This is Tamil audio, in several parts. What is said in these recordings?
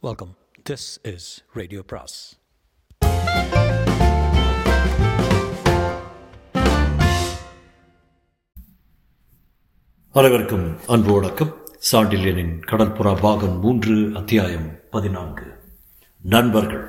வெல்கம் திஸ் இஸ் ரேடியோ பிராஸ் அனைவருக்கும் அன்பு வணக்கம். சாண்டில்யனின் கடற்புறா பாகம் மூன்று அத்தியாயம் பதினான்கு. நண்பர்கள்.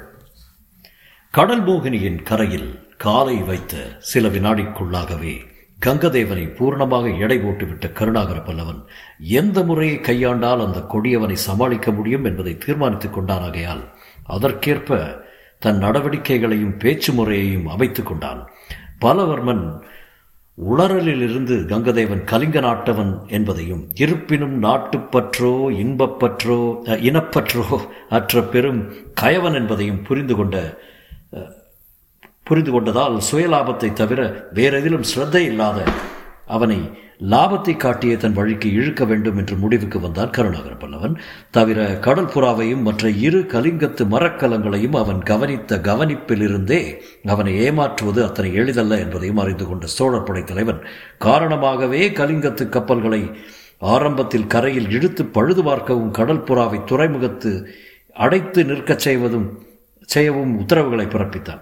கடல் மோகினியின் கரையில் காலை வைத்த சில வினாடிக்குள்ளாகவே கங்கதேவனை பூர்ணமாக எடை போட்டுவிட்ட கருணாகர பல்லவன் எந்த முறையை கையாண்டால் அந்த கொடியவனை சமாளிக்க முடியும் என்பதை தீர்மானித்துக் கொண்டானாகையால் அதற்கேற்ப தன் நடவடிக்கைகளையும் பேச்சு முறையையும் அமைத்துக் கொண்டான். பலவர்மன் உளறலிலிருந்து கங்கதேவன் கலிங்க நாட்டவன் என்பதையும் இருப்பினும் நாட்டுப்பற்றோ இன்பப்பற்றோ இனப்பற்றோ அற்ற பெரும் கயவன் என்பதையும் புரிந்து கொண்ட புரிந்து கொண்டதால் சுயலாபத்தை தவிர வேறெதிலும் சிரத்தை இல்லாத அவனை லாபத்தை காட்டிய தன் வழிக்கு இழுக்க வேண்டும் என்று முடிவுக்கு வந்தான் கருணாகர பல்லவன். தவிர கடல் புறாவையும் மற்ற இரு கலிங்கத்து மரக்கலங்களையும் அவன் கவனித்த கவனிப்பிலிருந்தே அவனை ஏமாற்றுவது அத்தனை எளிதல்ல என்பதையும் அறிந்து கொண்ட சோழர் படை தலைவன் காரணமாகவே கலிங்கத்து கப்பல்களை ஆரம்பத்தில் கரையில் இழுத்து பழுது பார்க்கவும் கடல் புறாவை துறைமுகத்து அடைத்து நிற்கச் செய்வதும் செய்யவும் உத்தரவுகளை பிறப்பித்தான்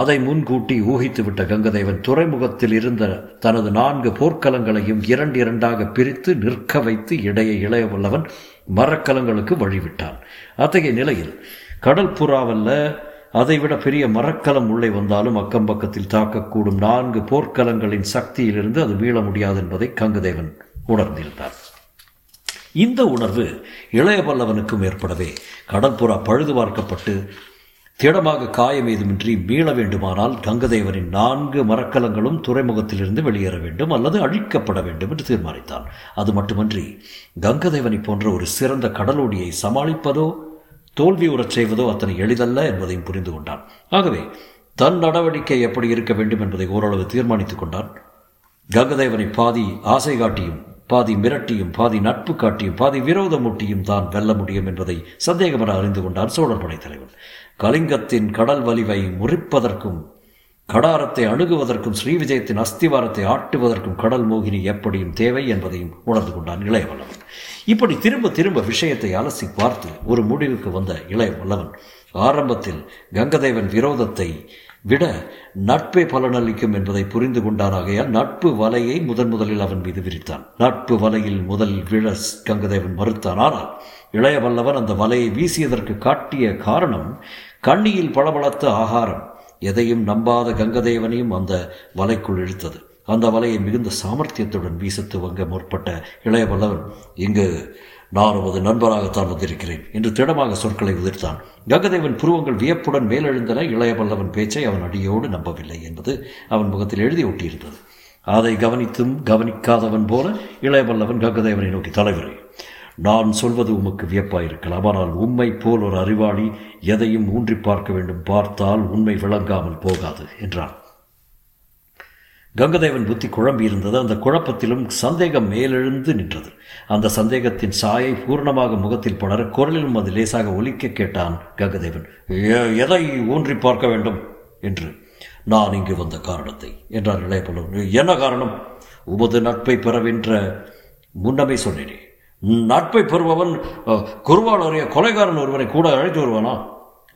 அதை முன்கூட்டி ஊகித்துவிட்ட கங்கதேவன் துறைமுகத்தில் இருந்த தனது நான்கு போர்க்கலங்களையும் இரண்டு இரண்டாக பிரித்து நிற்க வைத்து இடையே இளைய வல்லவன் மரக்கலங்களுக்கு வழிவிட்டான். அத்தகைய நிலையில் கடல் புறாவல்ல அதைவிட பெரிய மரக்கலம் உள்ளே வந்தாலும் அக்கம் பக்கத்தில் தாக்கக்கூடும் நான்கு போர்க்கலங்களின் சக்தியிலிருந்து அது மீள முடியாது என்பதை கங்கதேவன் உணர்ந்திருந்தார். இந்த உணர்வு இளைய பல்லவனுக்கும் ஏற்படவே கடற்புறா பழுது பார்க்கப்பட்டு திடமாக காயம் ஏதுமின்றி மீள வேண்டுமானால் கங்கதேவனின் நான்கு மரக்கலங்களும் துறைமுகத்திலிருந்து வெளியேற வேண்டும் அல்லது அழிக்கப்பட வேண்டும் என்று தீர்மானித்தான். அது மட்டுமன்றி கங்கதேவனை போன்ற ஒரு சிறந்த கடலோடியை சமாளிப்பதோ தோல்வியுறச் செய்வதோ அத்தனை எளிதல்ல என்பதையும் புரிந்து கொண்டான். ஆகவே தன் நடவடிக்கை எப்படி இருக்க வேண்டும் என்பதை ஓரளவு தீர்மானித்துக் கொண்டான். கங்கதேவனை பாதி ஆசை காட்டியும் பாதி மிரட்டியும் பாதி நட்பு காட்டியும் பாதி விரோதமூட்டியும் தான் வெல்ல முடியும் என்பதை சந்தேகமென அறிந்து கொண்டான் சோழர் படைத் தலைவன் கலிங்கத்தின் கடல் வலிவை முறிப்பதற்கும் கடாரத்தை அணுகுவதற்கும் ஸ்ரீவிஜயத்தின் அஸ்திவாரத்தை ஆட்டுவதற்கும் கடல் மோகினி எப்படியும் தேவை என்பதையும் உணர்ந்து கொண்டான் இளையவல்லவன். இப்படி திரும்ப திரும்ப விஷயத்தை அலசி பார்த்து ஒரு முடிவுக்கு வந்த இளையவல்லவன் ஆரம்பத்தில் கங்கதேவன் விரோதத்தை விட நட்பே பலனளிக்கும் என்பதை புரிந்து கொண்டானாகையால் நட்பு வலையை முதன் முதலில் அவன் மீது விரித்தான். நட்பு வலையில் முதல் விழ கங்கதேவன் மறுத்தான். ஆனால் இளையவல்லவன் அந்த வலையை வீசியதற்கு காட்டிய காரணம் கண்ணியில் பளபளத்த ஆகாரம் எதையும் நம்பாத கங்கதேவனையும் அந்த வலைக்குள் இழுத்தது. அந்த வலையை மிகுந்த சாமர்த்தியத்துடன் வீச துவங்க முற்பட்ட இளையவல்லவன் இங்கு நான் உமது நண்பராகத்தான் வந்திருக்கிறேன் என்று திடமாக சொற்களை உதிர்த்தான். கங்கதேவன் புருவங்கள் வியப்புடன் மேலெழுந்தன. இளையவல்லவன் பேச்சை அவன் அடியோடு நம்பவில்லை என்பது அவன் முகத்தில் எழுதி ஒட்டியிருந்தது. அதை கவனித்தும் கவனிக்காதவன் போல இளையவல்லவன் கங்கதேவனை நோக்கி தலைவரே நான் சொல்வது உமக்கு வியப்பாயிருக்கலாம் ஆனால் உண்மை போல் ஒரு அறிவாளி எதையும் ஊன்றி பார்க்க வேண்டும். பார்த்தால் உண்மை விளங்காமல் போகாது என்றான். கங்கதேவன் புத்தி குழம்பியிருந்தது அந்த குழப்பத்திலும் சந்தேகம் மேலெழுந்து நின்றது. அந்த சந்தேகத்தின் சாயை பூர்ணமாக முகத்தில் படர குரலிலும் அது லேசாக ஒலிக்க கேட்டான் கங்கதேவன். எதை ஊன்றி பார்க்க வேண்டும்? என்று. நான் இங்கு வந்த காரணத்தை என்றார் இளையபல்லவன். என்ன காரணம்? உமது நட்பை பெறவென்ற முன்னமே சொன்னேனே. நட்பை பெறுபவன் அஹ், குருவாளரைய கொலைகாரன் ஒருவனை கூட அழைத்து வருவானா?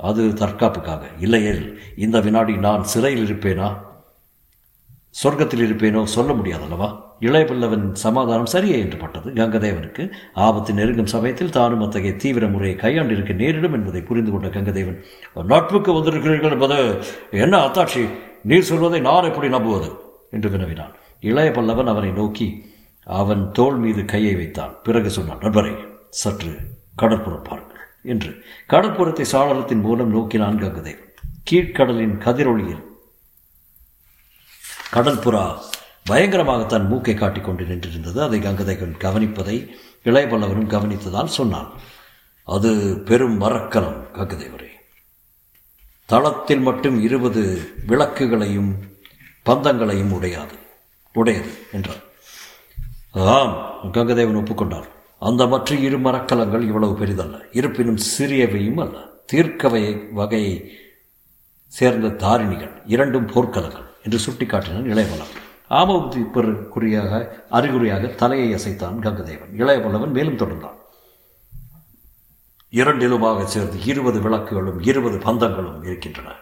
அது தற்காப்புக்காக. இல்லையேல் இந்த வினாடி நான் சிறையில் இருப்பேனா? சொர்க்கத்தில் இருப்பேனோ? சொல்ல முடியாதல்லவா? இளையபில்லவன் சமாதானம் சரியே என்று பட்டது. கங்கதேவனுக்கு ஆபத்து நெருங்கும் சமயத்தில் தானும் அத்தகைய தீவிர முறையை கையாண்டிருக்க நேரிடும் என்பதை புரிந்து கொண்ட கங்கதேவன் நட்புக்கு வந்திருக்கிறீர்கள் என்பது என்ன அத்தாட்சி? நீர் சொல்வதை நான் எப்படி நம்புவது? என்று வினவினான். இளைய பல்லவன் அவனை நோக்கி அவன் தோள் மீது கையை வைத்தான். பிறகு சொன்னான் நண்பரே சற்று கடற்புறம் பாருங்கள் என்று. கடற்புறத்தை சாளரத்தின் மூலம் நோக்கினான் கங்கதேவன் கீழ்க்கடலின் கதிரொளியில் கடற்புறா பயங்கரமாக தன் மூக்கை காட்டிக் கொண்டு நின்றிருந்தது. அதை கங்கதேவன் கவனிப்பதை இளையபல்லவனும் கவனித்ததால் சொன்னான். அது பெரும் மரக்கலம் கங்கதேவரே. தளத்தில் மட்டும் இருபது விளக்குகளையும் பந்தங்களையும் உடையாது உடையது என்றார் ஆம் கங்கதேவன் ஒப்புக்கொண்டார். அந்த மற்ற இரு மரக்கலங்கள் இவ்வளவு பெரிதல்ல. இருப்பினும் சிறியவையும் அல்ல. தீர்க்கவை வகையை சேர்ந்த தாரிணிகள் இரண்டும் போர்க்கலங்கள் என்று சுட்டிக்காட்டினான் இளையவல்லவன். ஆமோதிப்பதற்குரியாக அறிகுறியாக தலையை அசைத்தான் கங்கதேவன். இளையவல்லவன் மேலும் தொடர்ந்தான். இரண்டிலுமாக சேர்ந்து இருபது விளக்குகளும் இருபது பந்தங்களும் இருக்கின்றன.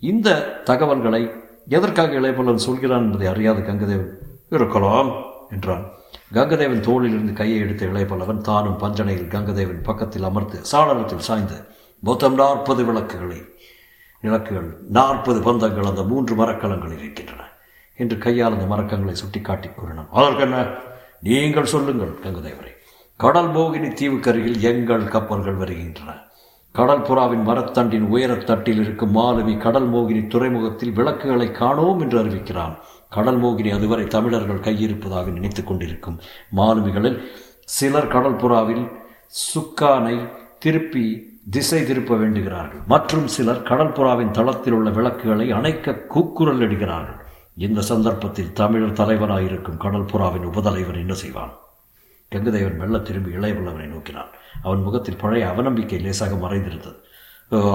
இந்த தகவல்களை எதற்காக இளையபல்லவன் சொல்கிறான் என்பதை அறியாத கங்கதேவன் இருக்கலாம். என்றான். கங்கதேவன் தோளிலிருந்து கையை எடுத்த இளையபல்லவன் தானும் பஞ்சனையில் கங்கதேவன் பக்கத்தில் அமர்ந்து சாளரத்தில் சாய்ந்து மொத்தம் நாற்பது விளக்குகளை விளக்குகள் நாற்பது பந்தங்கள் அந்த மூன்று மரக்கலங்களில் இருக்கின்றன என்று கையால் அந்த மரக்கங்களை சுட்டி காட்டி கூறினான் அதற்கென்ன நீங்கள் சொல்லுங்கள் கங்கதேவரை. கடல் மோகினி தீவுக்கருகில் எங்கள் கப்பல்கள் வருகின்றன. கடல் புறாவின் மரத்தண்டின் உயரத் தட்டில் இருக்கும் மாலுமி கடல் மோகினி துறைமுகத்தில் விளக்குகளை காணோம் என்று அறிவிக்கிறான். கடல் மோகினி அதுவரை தமிழர்கள் கையிருப்பதாக நினைத்து கொண்டிருக்கும் மாலுமிகளில் சிலர் கடல் புறாவில் சுக்கானை திருப்பி திசை திருப்ப வேண்டுகிறார்கள். மற்றும் சிலர் கடல் புறாவின் தளத்தில் உள்ள விளக்குகளை அணைக்க கூக்குரல் இடுகிறார்கள். இந்த சந்தர்ப்பத்தில் தமிழர் தலைவராயிருக்கும் கடல் புறாவின் உபதலைவர் என்ன செய்வான்? கங்குதேவன் மெல்ல திரும்பி இளையவல்லவனை நோக்கினான். அவன் முகத்தில் பழைய அவநம்பிக்கை லேசாக மறைந்திருந்தது.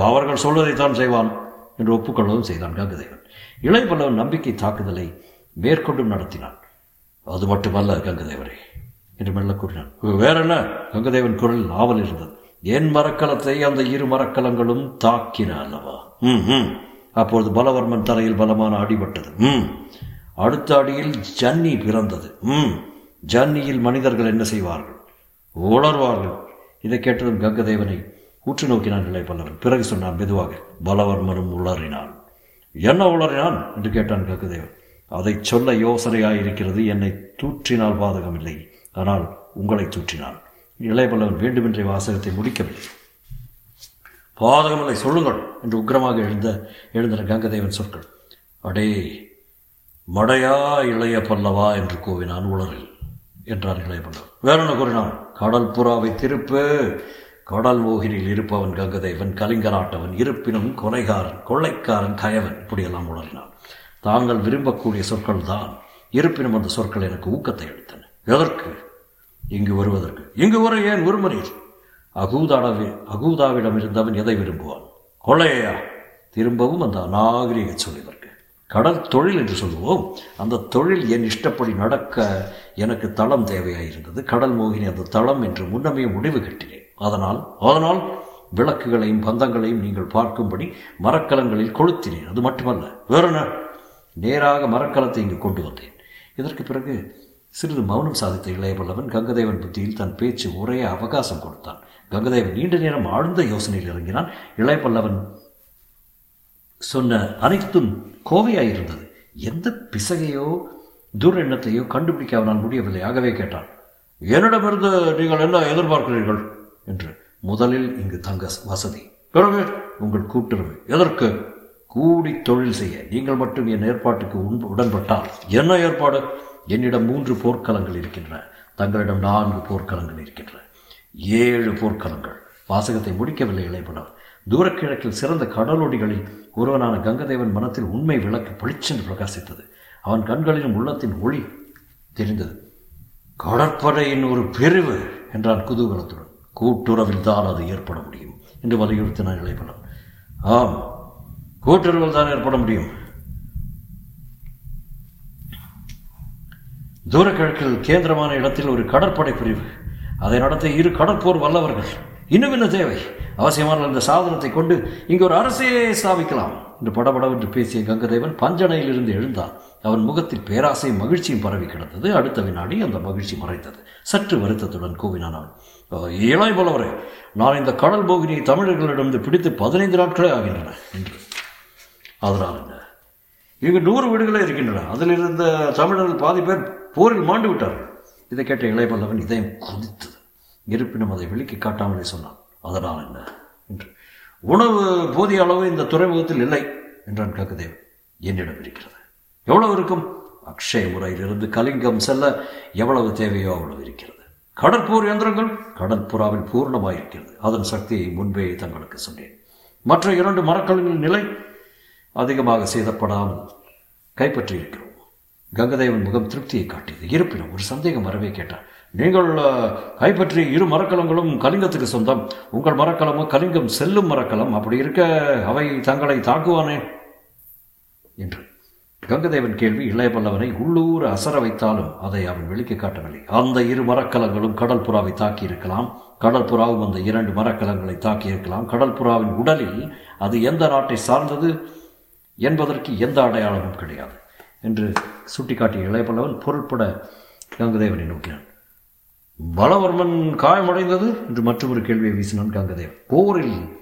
அவர்கள் சொல்வதைத்தான் செய்வான் என்று ஒப்புக்கொள்ளவும் செய்தான் கங்குதேவன். இளையவல்லவன் நம்பிக்கை தாக்குதலை மேற்கொண்டும் நடத்தினான். அது மட்டுமல்ல கங்கதேவரே என்று மெல்ல கூறினான். வேற என்ன? கங்கதேவன் குரல் ஆவல் இருந்தது. என் மரக்கலத்தை அந்த இரு மரக்கலங்களும் தாக்கின அல்லவா ம் ம். அப்பொழுது பலவர்மன் தலையில் பலமான அடிபட்டது ம். அடுத்த அடியில் ஜன்னி பிறந்தது. ம். ஜன்னியில் மனிதர்கள் என்ன செய்வார்கள்? உளர்வார்கள் இதை கேட்டதும் கங்கதேவனை உற்று நோக்கினான் இளைய பல்லவன். பிறகு சொன்னான் மெதுவாக பலவர்மனும் உளறினான். என்ன உளறினான்? என்று கேட்டான் கங்கதேவன் அதை சொல்ல யோசனையாயிருக்கிறது. என்னை தூற்றினால் பாதகமில்லை. ஆனால் உங்களை தூற்றினான். இளையபல்லவன் வேண்டுமென்றே வாசகத்தை முடிக்கவில்லை. பாதகமில்லை சொல்லுங்கள் என்று உக்கிரமாக எழுந்த எழுந்தன கங்கதேவன் சொற்கள். அடே மடையா இளைய பல்லவா என்று கூவினான் உளரில் என்றார் இளையபல்லவன் வேற என்ன கூறினான்? கடல் புறாவை திருப்பு கடல் மோகினில் இருப்பவன் கங்கதேவன் கலிங்கராட்டவன் இருப்பினும் கொலைகாரன் கொள்ளைக்காரன் கயவன் இப்படியெல்லாம் உணர்னான் தாங்கள் விரும்பக்கூடிய சொற்கள் தான் இருப்பினும் அந்த சொற்கள் எனக்கு ஊக்கத்தை அளித்தன. எதற்கு? இங்கு வருவதற்கு. இங்கு வர ஏன் ஒருமுறையில் அகூதாடவி அகூதாவிடம் இருந்தவன் எதை விரும்புவான்? கொள்ளையா திரும்பவும் அந்த அநாகரிக சொல்லிவர்க்கு கடல் தொழில் என்று சொல்லுவோம். அந்த தொழில் என் இஷ்டப்படி நடக்க எனக்கு தளம் தேவையாயிருந்தது. கடல் மோகினி அந்த தளம் என்று முன்னமே முடிவு கட்டினேன். அதனால் அதனால் விளக்குகளையும் பந்தங்களையும் நீங்கள் பார்க்கும்படி மரக்கலங்களில் கொளுத்தினேன். அது மட்டுமல்ல வேற நேராக மரக்கலத்தை இங்கு கொண்டு வந்தேன். இதற்கு பிறகு சிறிது மௌனம் சாதித்த இளையவல்லவன் கங்கதேவன் புத்தியில் தன் பேச்சு ஒரே அவகாசம் கொடுத்தான். கங்கதேவன் நீண்ட நேரம் ஆழ்ந்த யோசனையில் இறங்கினான். இளையபல்லவன் சொன்ன அனைத்தும் கோவையாயிருந்தது. எந்த பிசகையோ துரெண்ணத்தையோ கண்டுபிடிக்க அவனால் முடியவில்லை. ஆகவே கேட்டான் என்னிடமிருந்து நீங்கள் என்ன எதிர்பார்க்கிறீர்கள்? என்று முதலில் இங்கு தங்க வசதி. பிறகு உங்கள் கூட்டுறவு. எதற்கு? கூடி தொழில் செய்ய. நீங்கள் மட்டும் என் ஏற்பாட்டுக்கு உடன்பட்டால் என்ன ஏற்பாடு? என்னிடம் மூன்று போர்க்களங்கள் இருக்கின்றன. தங்களிடம் நான்கு போர்க்களங்கள் இருக்கின்றன. ஏழு போர்க்களங்கள். வாசகத்தை முடிக்கவில்லை இளையபடம் தூரக்கிழக்கில் சிறந்த கடலோடிகளில் ஒருவனான கங்கதேவன் மனத்தில் உண்மை விளக்கு பளிச்சென்று பிரகாசித்தது. அவன் கண்களிலும் உள்ளத்தின் ஒளி தெரிந்தது. கடற்படையின் ஒரு பிரிவு! என்றான் குதூகலத்துடன். கூட்டுறவில் தான் அது ஏற்பட முடியும் என்று வலியுறுத்தினார் இளைப்பனர் ஆம் கூட்டுறவில் தான் ஏற்பட முடியும். தூரக்கிழக்கில் கேந்திரமான இடத்தில் ஒரு கடற்படை பிரிவு. அதை நடத்த இரு கடற்போர் வல்லவர்கள். இன்னும் என்ன தேவை? அவசியமான இந்த சாதனத்தை கொண்டு இங்கு ஒரு அரசையே ஸ்தாபிக்கலாம். என்று படபடவென்று பேசிய கங்கதேவன் பஞ்சனையிலிருந்து எழுந்தான். அவன் முகத்தில் பேராசையும் மகிழ்ச்சியும் பரவி கிடந்தது. அடுத்த வினாடி அந்த மகிழ்ச்சி மறைந்தது. சற்று வருத்தத்துடன் கூவினான் அவன். இளாய் போலவரே நான் இந்த கடல் போகினியை தமிழர்களிடமிருந்து பிடித்து பதினைந்து நாட்களே ஆகின்றன என்று. அதனால் என்ன? இங்கு நூறு வீடுகளே இருக்கின்றன. அதில் இருந்த தமிழர்கள் பாதி பேர் போரில் மாண்டு விட்டார்கள். இதை கேட்ட இளையபல்லவன் இதயம் கொதித்தது. இருப்பினும் அதை வெளிக்கு காட்டாமலே சொன்னான். அதனால் என்ன? என்று. உணவு போதிய அளவு இந்த துறைமுகத்தில் இல்லை என்றான் கக்கதேவ் என்னிடம் இருக்கிறது. எவ்வளவு இருக்கும்? அக்ஷய முறையிலிருந்து கலிங்கம் செல்ல எவ்வளவு தேவையோ அவ்வளவு இருக்கிறது. கடற்போர் இயந்திரங்கள் கடற்புறாவில் பூர்ணமாயிருக்கிறது. அதன் சக்தியை முன்பே தங்களுக்கு சொன்னேன். மற்ற இரண்டு மரக்கலங்களின் நிலை அதிகமாக சேதப்படாமல் கைப்பற்றி இருக்கிறோம் கங்கதேவன் முகம் திருப்தியை காட்டியது. இருப்பினும் ஒரு சந்தேகம் வரவே கேட்டார் நீங்கள் கைப்பற்றிய இரு மரக்கலங்களும் கலிங்கத்துக்கு சொந்தம். உங்கள் மரக்கலமும் கலிங்கம் செல்லும் மரக்கலம். அப்படி இருக்க அவை தங்களை தாக்குவானே? என்று. கங்கதேவன் கேள்வி இளையபல்லவனை உள்ளூர் அசர வைத்தாலும் அதை அவன் வெளிக்க காட்டவில்லை. அந்த இரு மரக்கலங்களும் கடல் புறாவை தாக்கியிருக்கலாம். கடல் புறாவும் அந்த இரண்டு மரக்கலங்களை தாக்கியிருக்கலாம். கடல் புறாவின் உடலில் அது எந்த நாட்டை சார்ந்தது என்பதற்கு எந்த அடையாளமும் கிடையாது. என்று சுட்டிக்காட்டிய இளையபல்லவன் பொருட்பட கங்கதேவனை நோக்கினான். பலவர்மன் காயமடைந்தது என்று மற்றொரு கேள்வியை வீசினான் கங்கதேவ் போரில்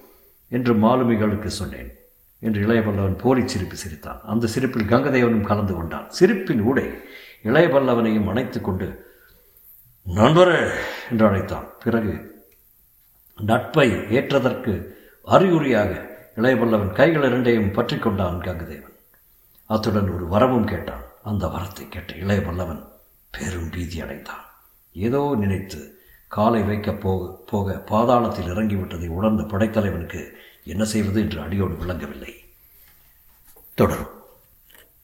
என்று மாலுமிகளுக்கு சொன்னேன் என்று இளையபல்லவன் போரிச் சிரிப்பு சிரித்தான். அந்த சிரிப்பில் கங்கதேவனும் கலந்து கொண்டான். சிரிப்பின் ஊடே இளையபல்லவனையும் அணைத்து கொண்டு நண்பரே என்று அழைத்தான். பிறகு நட்பை ஏற்றதற்கு அறிகுறியாக இளையபல்லவன் கைகள் இரண்டையும் பற்றி கொண்டான் கங்கதேவன். அத்துடன் ஒரு வரமும் கேட்டான். அந்த வரத்தை கேட்ட இளையபல்லவன் பெரும் பீதி அடைந்தான். ஏதோ நினைத்து காலை வைக்கப் போக போக பாதாளத்தில் இறங்கிவிட்டதை உணர்ந்த படைத்தலைவனுக்கு என்ன செய்வது என்று அடியோடு விளங்கவில்லை. தொடரும்.